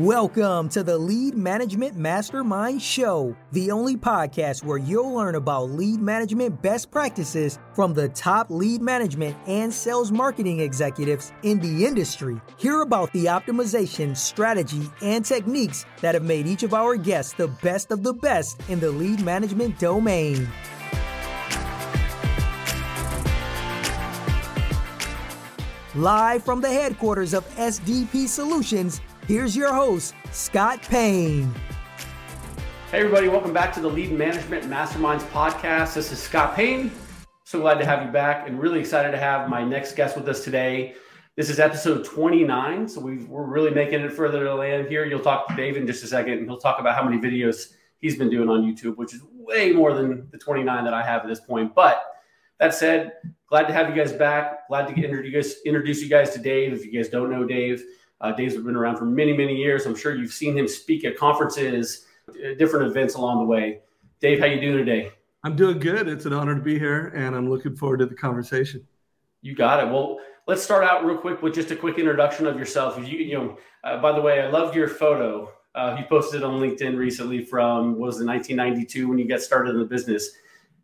Welcome to the Lead Management Mastermind Show, the only podcast where you'll learn about lead management best practices from the top lead management and sales marketing executives in the industry. Hear about the optimization, strategy, and techniques that have made each of our guests the best of the best in the lead management domain. Live from the headquarters of SDP Solutions, here's your host, Scott Payne. Hey, everybody, welcome back to the Lead Management Masterminds podcast. This is Scott Payne. So glad to have you back and really excited to have my next guest with us today. This is episode 29. So we are really making it further to land here. You'll talk to Dave in just a second, and he'll talk about how many videos he's been doing on YouTube, which is way more than the 29 that I have at this point. But that said, glad to have you guys back. Glad to introduce introduce you guys to Dave. If you guys don't know Dave, uh, Dave's been around for many many years. I'm sure you've seen him speak at conferences, uh, different events along the way. Dave, how you doing today? I'm doing good. It's an honor to be here, and I'm looking forward to the conversation. You got it. Well, let's start out real quick with just a quick introduction of yourself. You, you know, uh, by the way, I loved your photo. Uh, you posted on LinkedIn recently from was it 1992 when you got started in the business.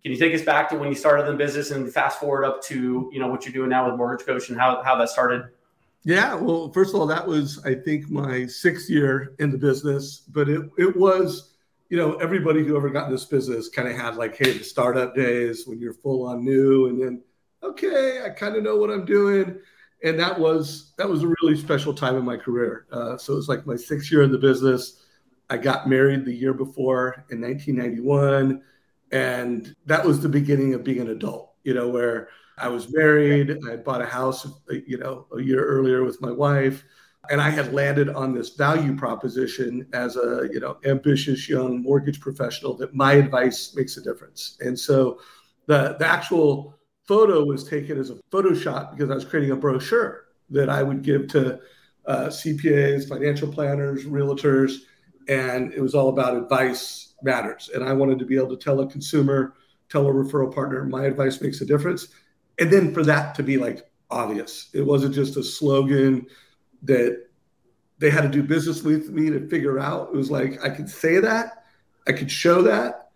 Can you take us back to when you started in the business and fast forward up to you know what you're doing now with Mortgage Coach and how how that started? Yeah, well, first of all, that was I think my sixth year in the business, but it it was you know everybody who ever got in this business kind of had like hey the startup days when you're full on new and then okay I kind of know what I'm doing and that was that was a really special time in my career. Uh, so it was like my sixth year in the business. I got married the year before in 1991 and that was the beginning of being an adult, you know, where I was married, I bought a house, you know, a year earlier with my wife, and I had landed on this value proposition as a, you know, ambitious young mortgage professional that my advice makes a difference. And so the the actual photo was taken as a photo shot because I was creating a brochure that I would give to uh, CPAs, financial planners, realtors, and it was all about advice matters. And I wanted to be able to tell a consumer, tell a referral partner, my advice makes a difference. And then for that to be like obvious, it wasn't just a slogan that they had to do business with me to figure out. It was like I could say that, I could show that,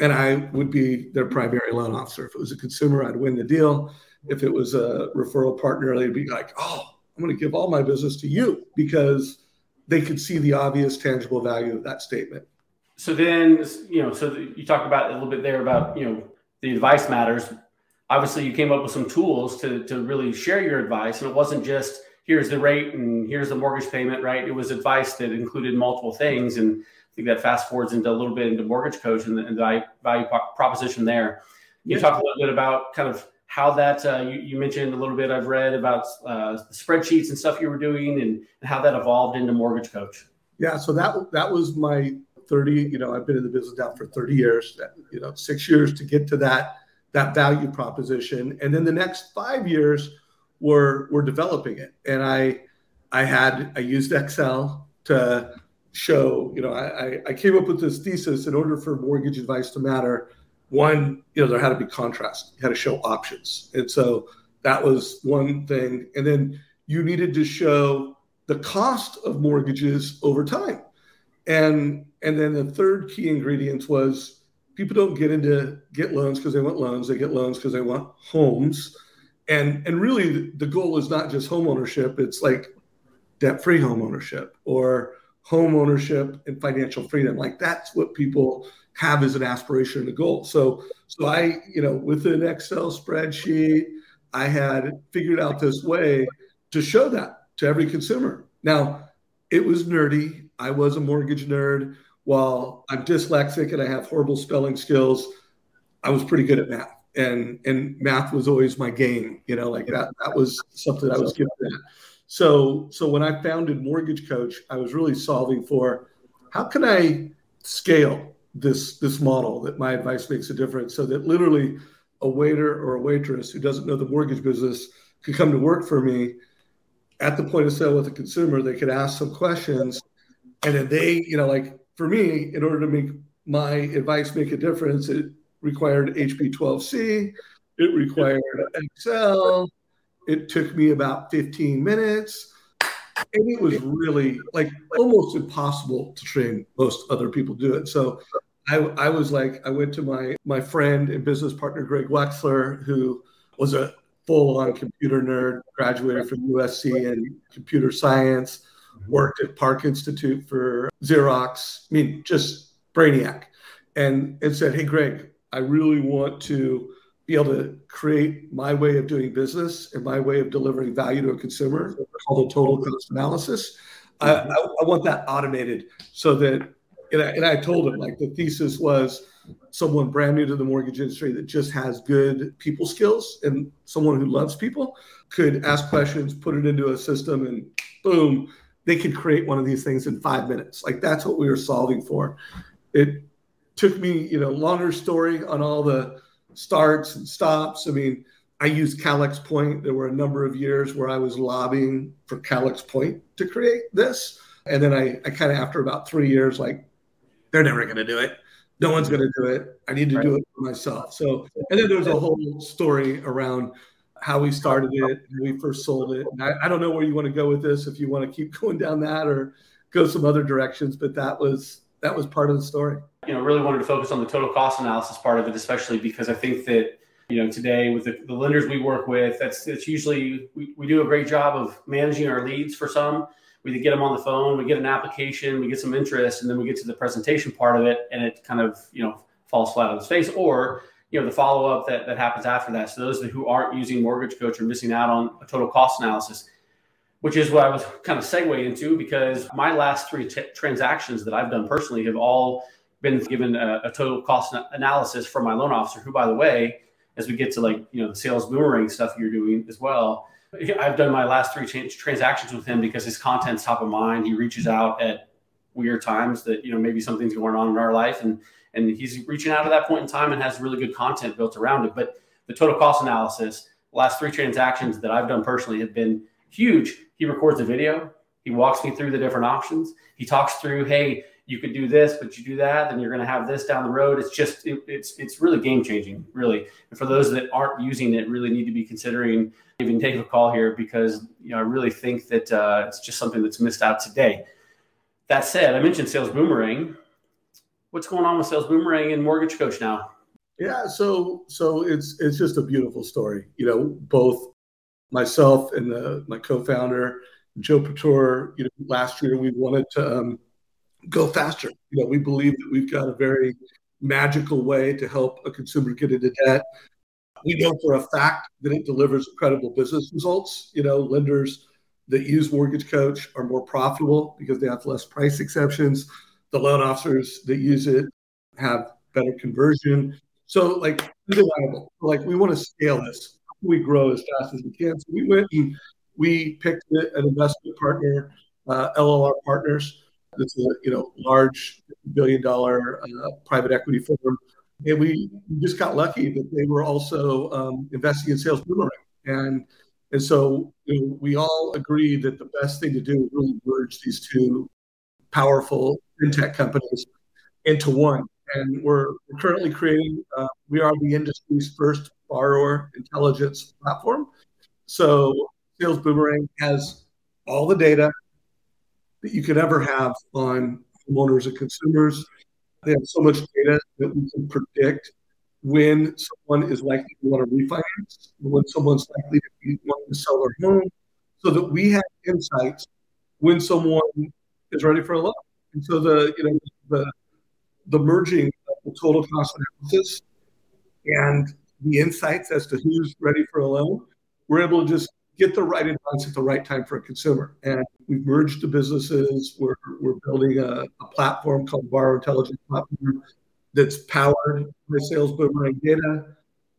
and I would be their primary loan officer. If it was a consumer, I'd win the deal. If it was a referral partner, they'd be like, oh, I'm going to give all my business to you because they could see the obvious, tangible value of that statement so then you know so you talked about a little bit there about you know the advice matters obviously you came up with some tools to to really share your advice and it wasn't just here's the rate and here's the mortgage payment right? It was advice that included multiple things and i think that fast forwards into a little bit into mortgage coach and the, and the value proposition there. You yeah. talk a little bit about kind of how that uh, you, you, mentioned a little bit i've read about uh, spreadsheets and stuff you were doing and how that evolved into mortgage coach. Yeah so that that was my 30, you know, I've been in the business now for 30 years, you know, six years to get to that that value proposition. And then the next five years we're we're developing it. And I I had I used Excel to show, you know, I, I came up with this thesis in order for mortgage advice to matter. One, you know, there had to be contrast. You had to show options. And so that was one thing. And then you needed to show the cost of mortgages over time. And and then the third key ingredient was people don't get into get loans because they want loans. They get loans because they want homes. And and really the goal is not just home ownership, it's like debt-free home ownership or home ownership and financial freedom. Like that's what people have as an aspiration and a goal. So so I, you know, with an Excel spreadsheet, I had figured out this way to show that to every consumer. Now, it was nerdy I was a mortgage nerd. While I'm dyslexic and I have horrible spelling skills, I was pretty good at math. And and math was always my game, you know, like that that was something I was good at. So so when I founded Mortgage Coach, I was really solving for how can I scale this this model that my advice makes a difference so that literally a waiter or a waitress who doesn't know the mortgage business could come to work for me at the point of sale with the consumer they could ask some questions and then they, you know, like for me, in order to make my advice make a difference, it required HP12C, it required Excel. It took me about 15 minutes. and it was really like almost impossible to train most other people do it. So I, I was like, I went to my my friend and business partner Greg Wexler, who was a full-on computer nerd, graduated from USC in computer science, worked at PARC Institute for Xerox. I mean, just brainiac, and and said, "Hey, Greg, I really want to." be able to create my way of doing business and my way of delivering value to a consumer called a total cost analysis. I, I, I want that automated so that, and I, and I told him like the thesis was someone brand new to the mortgage industry that just has good people skills and someone who loves people could ask questions, put it into a system, and boom, they could create one of these things in five minutes. Like that's what we were solving for. It took me, you know, longer story on all the starts and stops. I mean, I used Calyx Point. There were a number of years where I was lobbying for Calyx Point to create this. And then I, I kind of, after about three years, like, they're never going to do it. No one's going to do it. I need to right. do it for myself. So, and then there's a whole story around how we started it, we first sold it. I, I don't know where you want to go with this, if you want to keep going down that or go some other directions, but that was that was part of the story. You know, really wanted to focus on the total cost analysis part of it, especially because I think that you know today with the, the lenders we work with, that's it's usually we, we do a great job of managing our leads for some. We get them on the phone, we get an application, we get some interest, and then we get to the presentation part of it, and it kind of you know falls flat on its face, or you know the follow up that, that happens after that. So those who aren't using Mortgage Coach are missing out on a total cost analysis which is what I was kind of segue into because my last three t- transactions that I've done personally have all been given a, a, total cost analysis from my loan officer, who, by the way, as we get to like, you know, the sales boomerang stuff you're doing as well, I've done my last three tra- transactions with him because his content's top of mind. He reaches out at weird times that, you know, maybe something's going on in our life and, and he's reaching out at that point in time and has really good content built around it. But the total cost analysis, last three transactions that I've done personally have been huge he records a video. He walks me through the different options. He talks through, hey, you could do this, but you do that, then you're going to have this down the road. It's just, it, it's, it's really game changing, really. And for those that aren't using it, really need to be considering even Dave a call here because you know I really think that uh, it's just something that's missed out today. That said, I mentioned Sales Boomerang. What's going on with Sales Boomerang and Mortgage Coach now? Yeah, so so it's it's just a beautiful story. You know, both myself and the, my co-founder Joe Pator, you know, last year we wanted to um, go faster. You know, we believe that we've got a very magical way to help a consumer get into debt. We know for a fact that it delivers incredible business results. You know, lenders that use Mortgage Coach are more profitable because they have less price exceptions. The loan officers that use it have better conversion. So, like. Like, we want to scale this we grow as fast as we can. So we went and we picked an investment partner, uh, LLR Partners. It's a you know large billion dollar uh, private equity firm, and we just got lucky that they were also um, investing in Sales Boomerang, and and so you know, we all agreed that the best thing to do is really merge these two powerful fintech companies into one. And we're currently creating. Uh, we are the industry's first borrower intelligence platform. So Sales Boomerang has all the data that you could ever have on homeowners and consumers. They have so much data that we can predict when someone is likely to want to refinance, when someone's likely to be wanting to sell their home, so that we have insights when someone is ready for a loan. And so the you know the the merging of the total cost analysis and the insights as to who's ready for a loan, we're able to just get the right advice at the right time for a consumer. And we've merged the businesses. We're, we're building a, a platform called Borrow Intelligence Platform that's powered by Sales Boomerang data,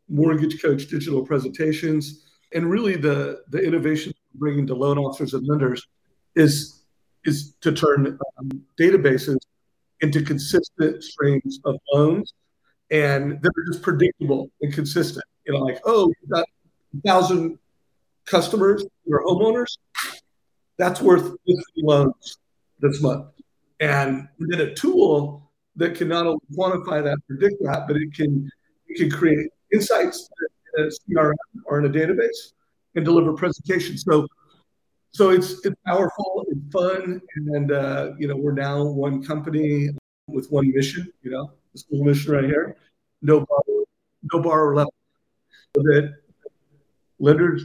Mortgage Coach digital presentations, and really the the innovation bringing to loan officers and lenders is is to turn um, databases into consistent streams of loans and that are just predictable and consistent. You know, like, oh, you've got a thousand customers who are homeowners. That's worth 50 loans this month. And then a tool that can not only quantify that, predict that, but it can it can create insights in a CRM or in a database and deliver presentations. So so it's it's powerful, and fun, and uh, you know we're now one company with one mission. You know, this little mission right here: no borrower, no borrower left. So that lenders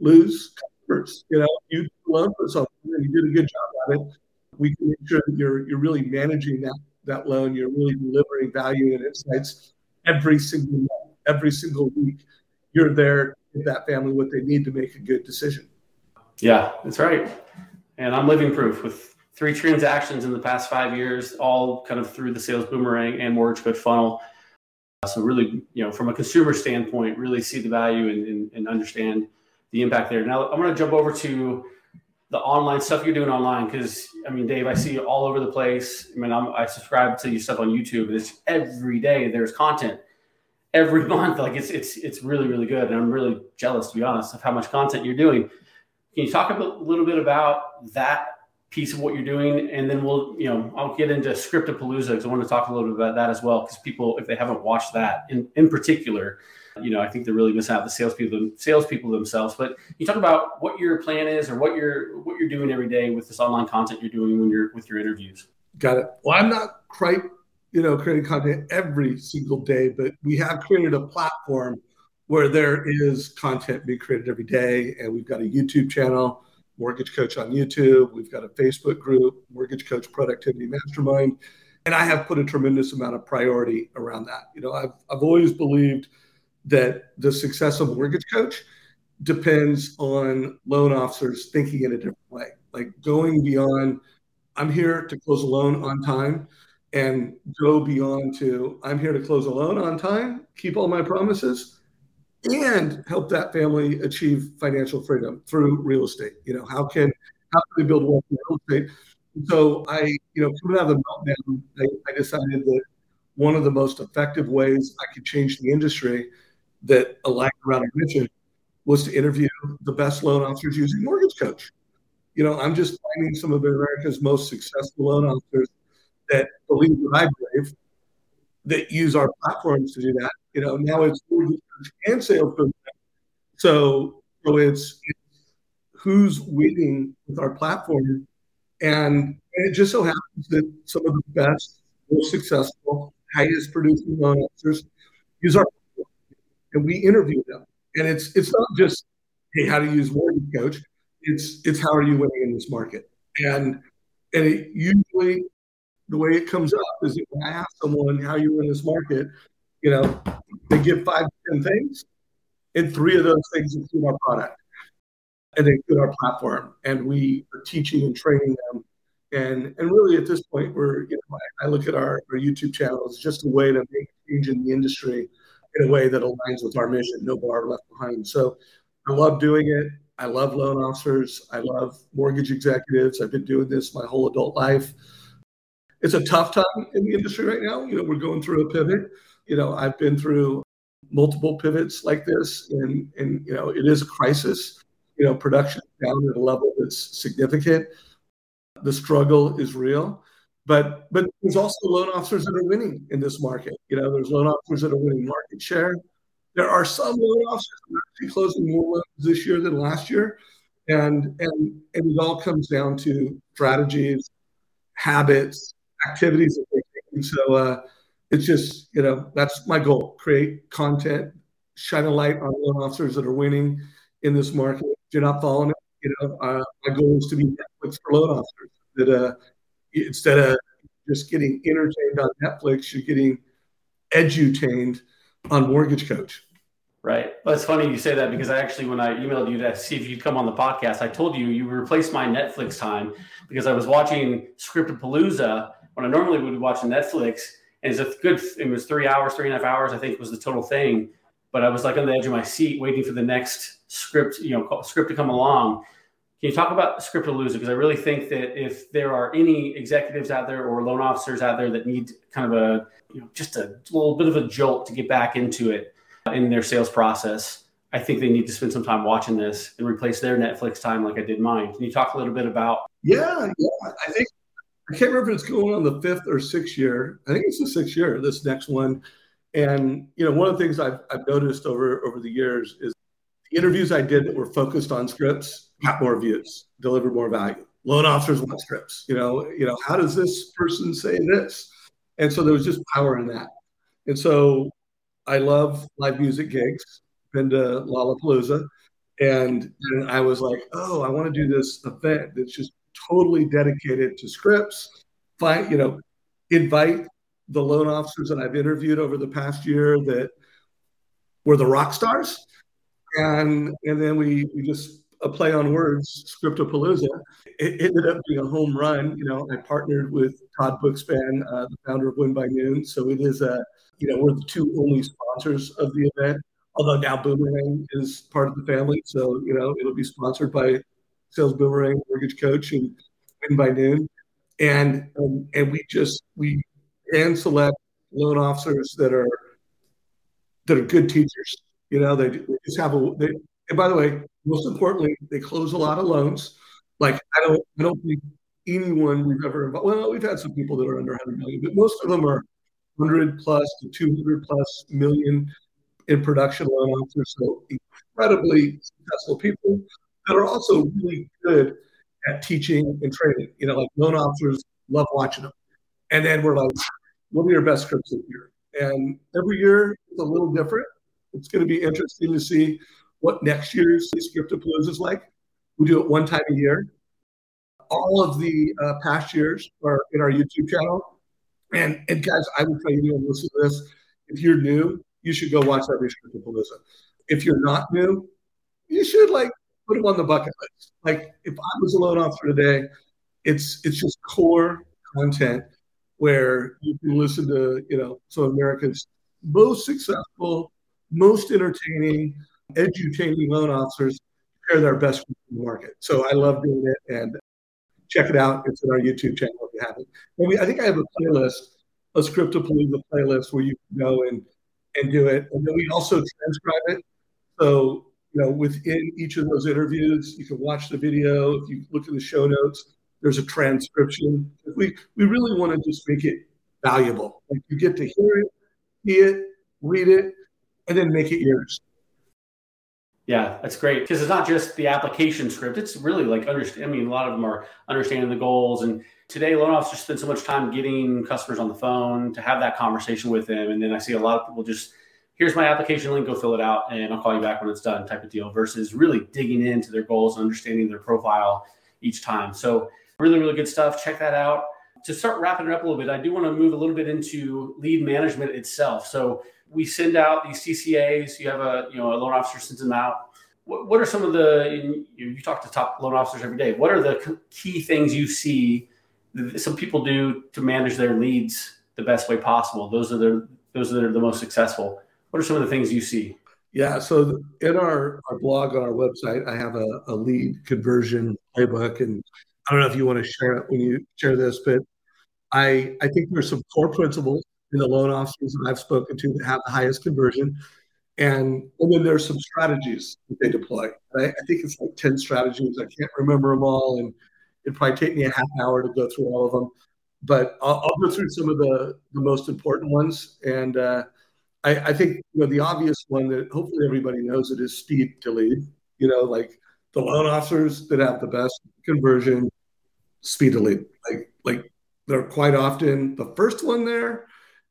lose customers. You know, you loan for something and you did a good job at it. We can make sure that you're you're really managing that that loan. You're really delivering value and insights every single month, every single week. You're there to give that family what they need to make a good decision. Yeah, that's right. And I'm living proof with three transactions in the past five years, all kind of through the sales boomerang and mortgage coach funnel. Uh, so really, you know, from a consumer standpoint, really see the value and, and, and understand the impact there. Now I'm going to jump over to the online stuff you're doing online because I mean, Dave, I see you all over the place. I mean, I'm, i subscribe to your stuff on YouTube, it's every day there's content every month. Like it's it's it's really really good, and I'm really jealous to be honest of how much content you're doing. Can you talk a little bit about that piece of what you're doing, and then we'll, you know, I'll get into Scriptapalooza because I want to talk a little bit about that as well. Because people, if they haven't watched that in in particular, you know, I think they're really missing out the salespeople salespeople themselves. But you talk about what your plan is or what you're what you're doing every day with this online content you're doing when you're with your interviews. Got it. Well, I'm not quite, you know, creating content every single day, but we have created a platform where there is content being created every day. And we've got a YouTube channel, Mortgage Coach on YouTube. We've got a Facebook group, Mortgage Coach Productivity Mastermind. And I have put a tremendous amount of priority around that. You know, I've, I've always believed that the success of mortgage coach depends on loan officers thinking in a different way, like going beyond, I'm here to close a loan on time and go beyond to, I'm here to close a loan on time, keep all my promises and help that family achieve financial freedom through real estate. You know, how can how can they build wealth in real estate? So I, you know, coming out of the meltdown, I, I decided that one of the most effective ways I could change the industry that aligned around our mission was to interview the best loan officers using Mortgage Coach. You know, I'm just finding some of America's most successful loan officers that believe what I believe, that use our platforms to do that. You know, now it's and sales So, so it's, who's winning with our platform, and, and it just so happens that some of the best, most successful, highest producing loan officers use our platform, and we interview them. And it's it's not just hey, how to use mortgage coach. It's it's how are you winning in this market? And and it usually the way it comes up is when I ask someone how you're in this market, you know, they give five ten things, and three of those things include our product and they include our platform. And we are teaching and training them. And and really at this point, we're you know, I, I look at our, our YouTube channel as just a way to make change in the industry in a way that aligns with our mission, no bar left behind. So I love doing it. I love loan officers. I love mortgage executives. I've been doing this my whole adult life. It's a tough time in the industry right now. You know, we're going through a pivot. You know, I've been through multiple pivots like this, and and you know, it is a crisis. You know, production down at a level that's significant. The struggle is real, but but there's also loan officers that are winning in this market. You know, there's loan officers that are winning market share. There are some loan officers that are actually closing more loans this year than last year, and and and it all comes down to strategies, habits, activities that they're taking. So uh, it's just, you know, that's my goal create content, shine a light on loan officers that are winning in this market. If you're not following it, you know, uh, my goal is to be Netflix for loan officers. That uh, instead of just getting entertained on Netflix, you're getting edutained on Mortgage Coach. Right. Well, it's funny you say that because I actually, when I emailed you to see if you'd come on the podcast, I told you you replaced my Netflix time because I was watching Script Palooza when I normally would be watching Netflix. And it's a good, it was three hours, three and a half hours, I think was the total thing. But I was like on the edge of my seat waiting for the next script, you know, script to come along. Can you talk about Scriptapalooza? Because I really think that if there are any executives out there or loan officers out there that need kind of a, you know, just a little bit of a jolt to get back into it in their sales process, I think they need to spend some time watching this and replace their Netflix time like I did mine. Can you talk a little bit about? Yeah, yeah. I think I can't remember if it's going on the fifth or sixth year. I think it's the sixth year, this next one. And, you know, one of the things I've, I've noticed over, over the years is the interviews I did that were focused on scripts got more views, delivered more value. Loan officers want scripts. You know, you know, how does this person say this? And so there was just power in that. And so I love live music gigs. Been to Lollapalooza, and, and I was like, oh, I want to do this event that's just totally dedicated to scripts. Find, you know, invite the loan officers that I've interviewed over the past year that were the rock stars, and and then we we just a play on words, Scriptapalooza. It ended up being a home run. You know, I partnered with Todd Bookspan, uh, the founder of Win by Noon. So it is a, you know, we're the two only sponsors of the event. Although now Boomerang is part of the family, so you know it'll be sponsored by Sales Boomerang, Mortgage Coach, and Win by Noon. And um, and we just we hand select loan officers that are that are good teachers. You know, they, they just have a. They, and by the way, most importantly, they close a lot of loans. Like I don't, I don't think anyone we've ever. Well, we've had some people that are under 100 million, but most of them are 100 plus to 200 plus million in production loan officers. So incredibly successful people that are also really good at teaching and training. You know, like loan officers love watching them. And then we're like, what are your best scripts this year? And every year it's a little different. It's going to be interesting to see what next year's script of Scriptapalooza is like. We do it one time a year. All of the uh, past years are in our YouTube channel. And, and guys, I would tell you to listen to this. If you're new, you should go watch every Scriptapalooza. If you're not new, you should like put them on the bucket list. Like if I was a loan officer today, it's it's just core content where you can listen to you know some of America's most successful, most entertaining, edutaining loan officers share their best in the market. So I love doing it and check it out. It's in our YouTube channel if you haven't. And we, I think I have a playlist, a Scriptapalooza playlist where you can go and and do it. And then we also transcribe it. So you know, within each of those interviews, you can watch the video. If you look at the show notes, there's a transcription. We we really want to just make it valuable. Like you get to hear it, see it, read it, and then make it yours. Yeah, that's great because it's not just the application script. It's really like understand. I mean, a lot of them are understanding the goals. And today, loan officers spend so much time getting customers on the phone to have that conversation with them. And then I see a lot of people just, here's my application link, go fill it out, and I'll call you back when it's done, type of deal. Versus really digging into their goals and understanding their profile each time. So really, really good stuff. Check that out. To start wrapping it up a little bit, I do want to move a little bit into lead management itself. So we send out these TCAs. You have a you know a loan officer sends them out. What, what are some of the you, talk to top loan officers every day? What are the key things you see that some people do to manage their leads the best way possible? Those are the those that are the most successful. What are some of the things you see? Yeah, so in our, our blog on our website, I have a, a lead conversion playbook, and I don't know if you want to share it when you share this, but I I think there's some core principles in the loan officers that I've spoken to that have the highest conversion. And, and then there's some strategies that they deploy. I, I think it's like 10 strategies. I can't remember them all. And it'd probably take me a half hour to go through all of them. But I'll, I'll go through some of the, the most important ones. And uh, I, I think you know, the obvious one that hopefully everybody knows it is speed to lead. You know, like the loan officers that have the best conversion, speed to lead. Like, like they're quite often the first one there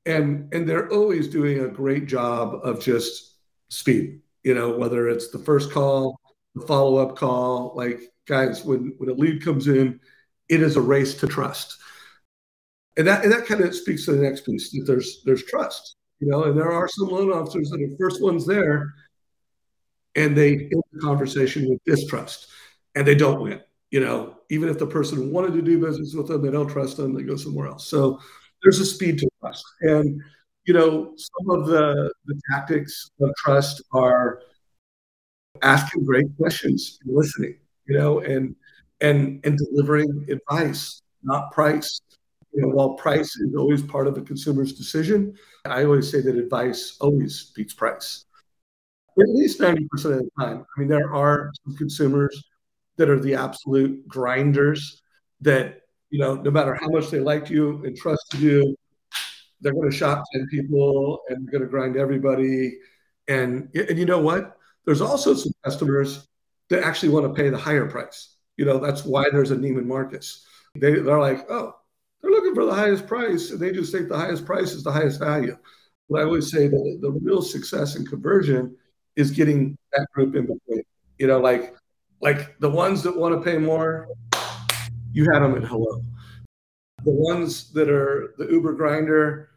and and they're always doing a great job of just speed you know whether it's the first call the follow-up call like guys when when a lead comes in it is a race to trust and that and that kind of speaks to the next piece that there's there's trust you know and there are some loan officers that are first ones there and they end the conversation with distrust and they don't win you know even if the person wanted to do business with them they don't trust them they go somewhere else so there's a speed to trust. And, you know, some of the, the tactics of trust are asking great questions and listening, you know, and and and delivering advice, not price. You know, while price is always part of a consumer's decision, I always say that advice always beats price. At least 90% of the time. I mean, there are some consumers that are the absolute grinders that you know, no matter how much they liked you and trusted you, they're going to shop 10 people and they're going to grind everybody. And, and you know what? There's also some customers that actually want to pay the higher price. You know, that's why there's a Neiman Marcus. They, they're like, oh, they're looking for the highest price, and they just think the highest price is the highest value. But I always say that the real success in conversion is getting that group in between. You know, like like the ones that want to pay more, you had them at hello. The ones that are the Uber grinder,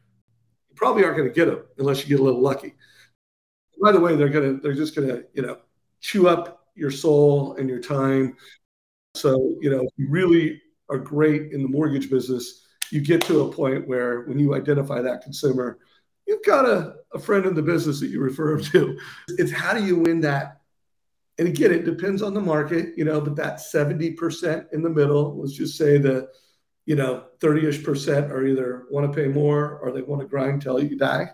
you probably aren't going to get them unless you get a little lucky. By the way, they're gonna they're just gonna you know chew up your soul and your time. So you know, if you really are great in the mortgage business, you get to a point where when you identify that consumer, you've got a, a friend in the business that you refer to. It's how do you win that? And again, it depends on the market, you know, but that 70% in the middle, let's just say the, you know, 30-ish percent are either want to pay more or they want to grind till you die.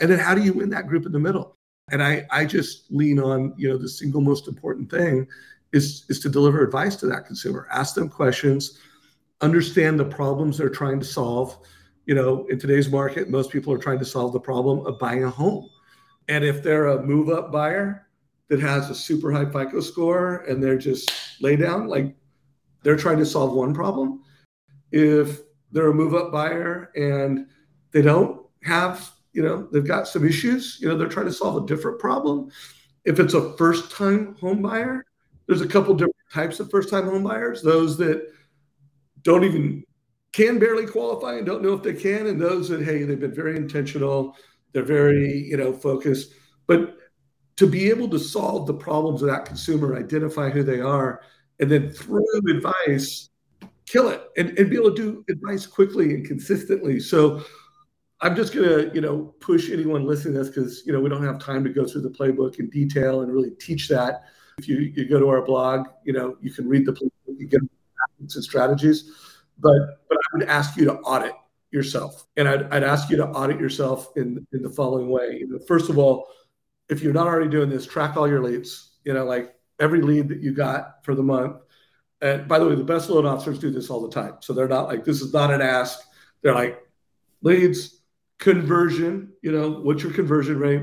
And then how do you win that group in the middle? And I, I just lean on, you know, the single most important thing is, is to deliver advice to that consumer. Ask them questions, understand the problems they're trying to solve. You know, in today's market, most people are trying to solve the problem of buying a home. And if they're a move up buyer that has a super high FICO score and they're just lay down, like they're trying to solve one problem. If they're a move up buyer and they don't have, you know, they've got some issues, you know, they're trying to solve a different problem. If it's a first time home buyer, there's a couple different types of first time homebuyers. those that don't even can barely qualify and don't know if they can and those that hey they've been very intentional. They're very you know focused. But to be able to solve the problems of that consumer identify who they are and then through advice kill it and, and be able to do advice quickly and consistently. So i'm just to you know push anyone listening to this because you know we don't have time to go through the playbook in detail and really teach that if you, you go to our blog, you know, you can read the you get and strategies. But but I would ask you to audit yourself. And I'd, I'd ask you to audit yourself in, in the following way. You know, first of all, if you're not already doing this, track all your leads, you know, like every lead that you got for the month. And by the way, the best loan officers do this all the time. So they're not like, this is not an ask. They're like, leads, conversion, you know, what's your conversion rate?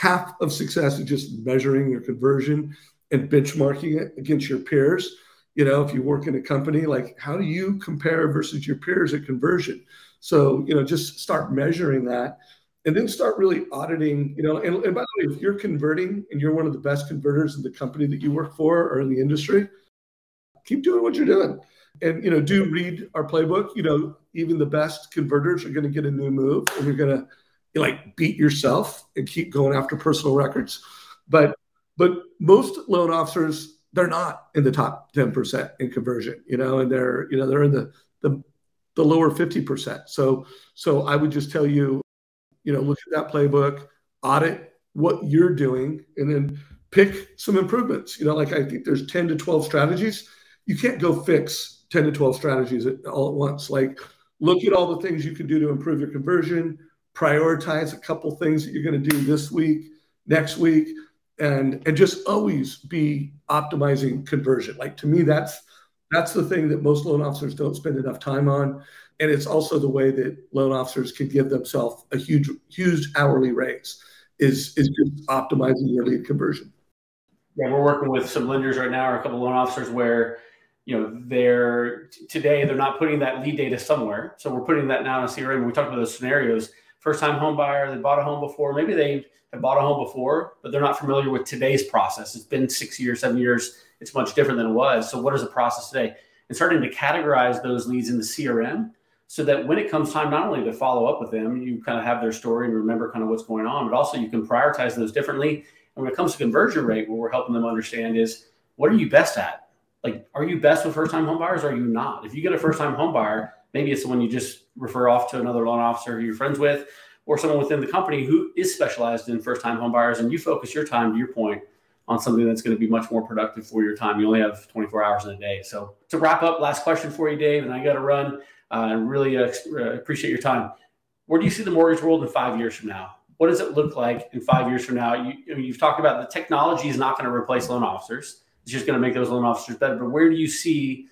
Half of success is just measuring your conversion and benchmarking it against your peers. You know, if you work in a company, like how do you compare versus your peers at conversion? So, you know, just start measuring that and then start really auditing, you know, and, and by the way, if you're converting and you're one of the best converters in the company that you work for or in the industry, keep doing what you're doing. And, you know, do read our playbook. You know, even the best converters are going to get a new move and you're going to like beat yourself and keep going after personal records. But but most loan officers, they're not in the top 10% in conversion, you know, and they're, you know, they're in the the, the lower 50%. So so I would just tell you, you know, look at that playbook, audit what you're doing, and then pick some improvements. You know, like I think there's 10 to 12 strategies. You can't go fix 10 to 12 strategies all at once. Like look at all the things you can do to improve your conversion, prioritize a couple things that you're going to do this week, next week and and just always be optimizing conversion. Like to me, that's that's the thing that most loan officers don't spend enough time on, and it's also the way that loan officers can give themselves a huge huge hourly raise is is just optimizing your lead conversion. Yeah, we're working with some lenders right now, or a couple loan officers where you know they're today they're not putting that lead data somewhere, so we're putting that now in a CRM. We talked about those scenarios. First time home buyer, they bought a home before, maybe they have bought a home before, but they're not familiar with today's process. It's been six years, seven years. It's much different than it was. So, what is the process today? And starting to categorize those leads in the CRM so that when it comes time, not only to follow up with them, you kind of have their story and remember kind of what's going on, but also you can prioritize those differently. And when it comes to conversion rate, what we're helping them understand is what are you best at? Like, are you best with first time home buyers? Or are you not? If you get a first time home buyer, maybe it's the one you just refer off to another loan officer who you're friends with or someone within the company who is specialized in first time home buyers and you focus your time to your point on something that's going to be much more productive for your time. You only have 24 hours in a day. So to wrap up, last question for you, Dave, and I got to run. I uh, really uh, uh, appreciate your time. Where do you see the mortgage world in five years from now? What does it look like in five years from now? You, you've talked about the technology is not going to replace loan officers. It's just going to make those loan officers better. But where do you see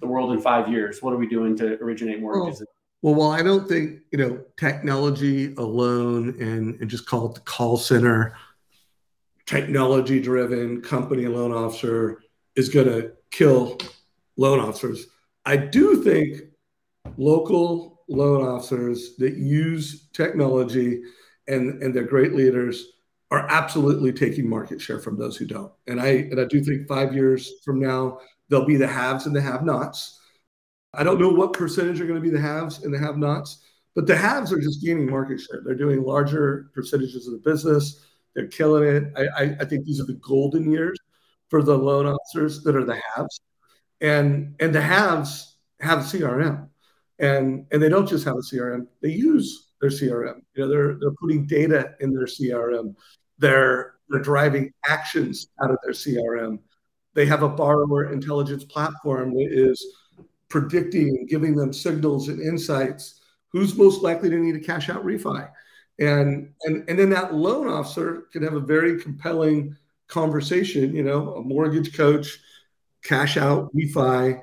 the world in five years? What are we doing to originate mortgages? Well, well, while I don't think you know technology alone and, and just call it the call center technology driven company loan officer is going to kill loan officers. I do think local loan officers that use technology and, and they're great leaders are absolutely taking market share from those who don't. And I and I do think five years from now, there'll be the haves and the have-nots. I don't know what percentage are going to be the haves and the have-nots, but the haves are just gaining market share. They're doing larger percentages of the business. They're killing it. I, I, I think these are the golden years for the loan officers that are the haves, and and the haves have a CRM, and and they don't just have a CRM. They use their CRM. You know, they're they're putting data in their CRM. They're they're driving actions out of their CRM. They have a borrower intelligence platform that is predicting and giving them signals and insights. Who's most likely to need a cash out refi? And and and then that loan officer can have a very compelling conversation, you know, a mortgage coach, cash out refi,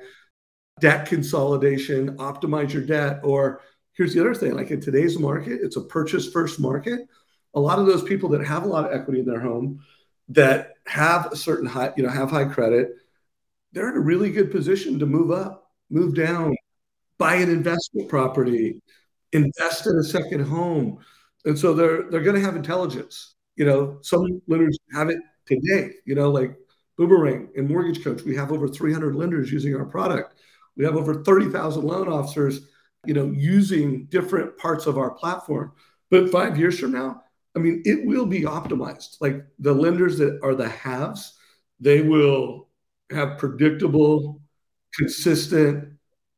debt consolidation, optimize your debt, or here's the other thing like in today's market, it's a purchase first market. A lot of those people that have a lot of equity in their home, that have a certain high, you know, have high credit, they're in a really good position to move up, move down, buy an investment property, invest in a second home. And so they're they're going to have intelligence. You know, some lenders have it today. You know, like Boomerang and Mortgage Coach, we have over 300 lenders using our product. We have over 30,000 loan officers you know, using different parts of our platform. But five years from now, I mean, it will be optimized. Like the lenders that are the haves, they will have predictable, consistent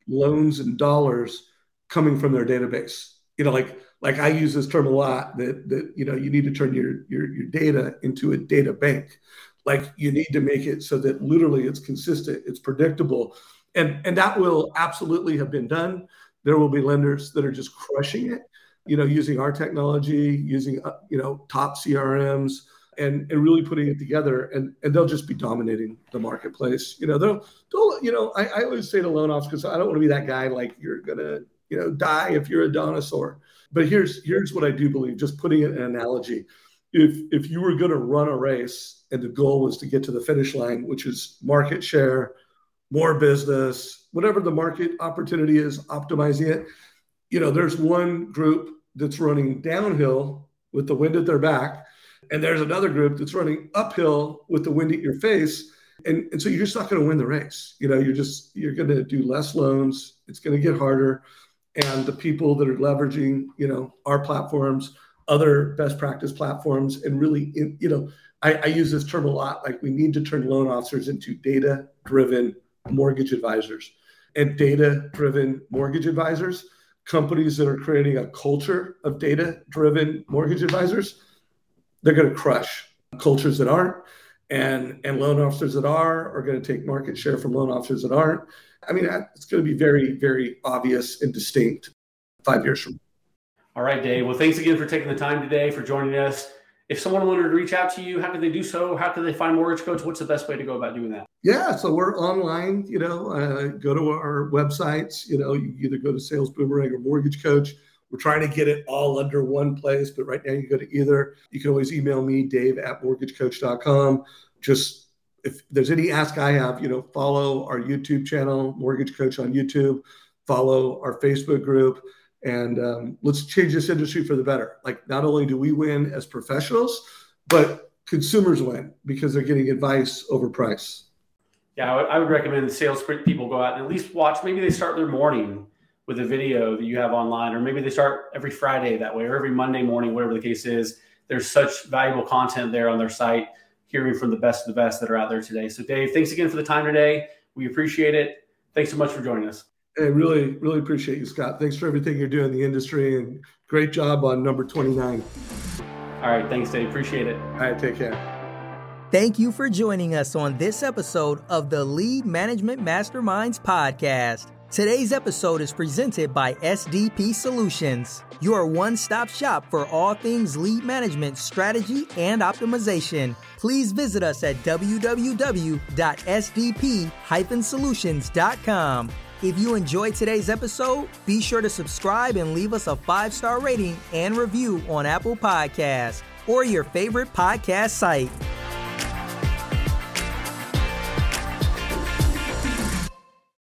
loans and dollars coming from their database. You know, like like I use this term a lot that that you know you need to turn your your your data into a data bank. Like you need to make it so that literally it's consistent, it's predictable, and and that will absolutely have been done. There will be lenders that are just crushing it, you know, using our technology, using uh, you know top CRMs, and and really putting it together, and and they'll just be dominating the marketplace. You know, they'll they'll you know I, I always say to loan officers because I don't want to be that guy like you're gonna you know die if you're a dinosaur. But here's here's what I do believe. Just putting it an analogy. If if you were going to run a race and the goal was to get to the finish line, which is market share, more business, whatever the market opportunity is, optimizing it. You know, there's one group that's running downhill with the wind at their back, and there's another group that's running uphill with the wind at your face. And, and so you're just not going to win the race. You know, you're just you're going to do less loans. It's going to get harder. And the people that are leveraging, you know, our platforms, other best practice platforms, and really, you know, I, I use this term a lot. Like we need to turn loan officers into data driven mortgage advisors and data driven mortgage advisors, companies that are creating a culture of data driven mortgage advisors, they're going to crush cultures that aren't. And, and loan officers that are are going to take market share from loan officers that aren't. I mean, it's going to be very, very obvious and distinct five years from now. All right, Dave. Well, thanks again for taking the time today for joining us if someone wanted to reach out to you, how could they do so? How could they find Mortgage Coach? What's the best way to go about doing that? Yeah, so we're online. You know, uh, go to our websites. You know, you either go to Sales Boomerang or Mortgage Coach. We're trying to get it all under one place, but right now you go to either. You can always email me, Dave at mortgagecoach.com. Just if there's any ask I have, you know, follow our YouTube channel, Mortgage Coach on YouTube, follow our Facebook group and um, let's change this industry for the better. Like, not only do we win as professionals, but consumers win because they're getting advice over price. Yeah, I would, I would recommend the sales people go out and at least watch. Maybe they start their morning with a video that you have online, or maybe they start every Friday that way, or every Monday morning, whatever the case is. There's such valuable content there on their site, hearing from the best of the best that are out there today. So, Dave, thanks again for the time today. We appreciate it. Thanks so much for joining us. I really, really appreciate you, Scott. Thanks for everything you're doing in the industry and great job on number 29. All right. Thanks, Dave. Appreciate it. All right. Take care. Thank you for joining us on this episode of the Lead Management Masterminds podcast. Today's episode is presented by SDP Solutions, your one stop shop for all things lead management, strategy, and optimization. Please visit us at www.sdp-solutions.com. If you enjoyed today's episode, be sure to subscribe and leave us a five star rating and review on Apple Podcasts or your favorite podcast site.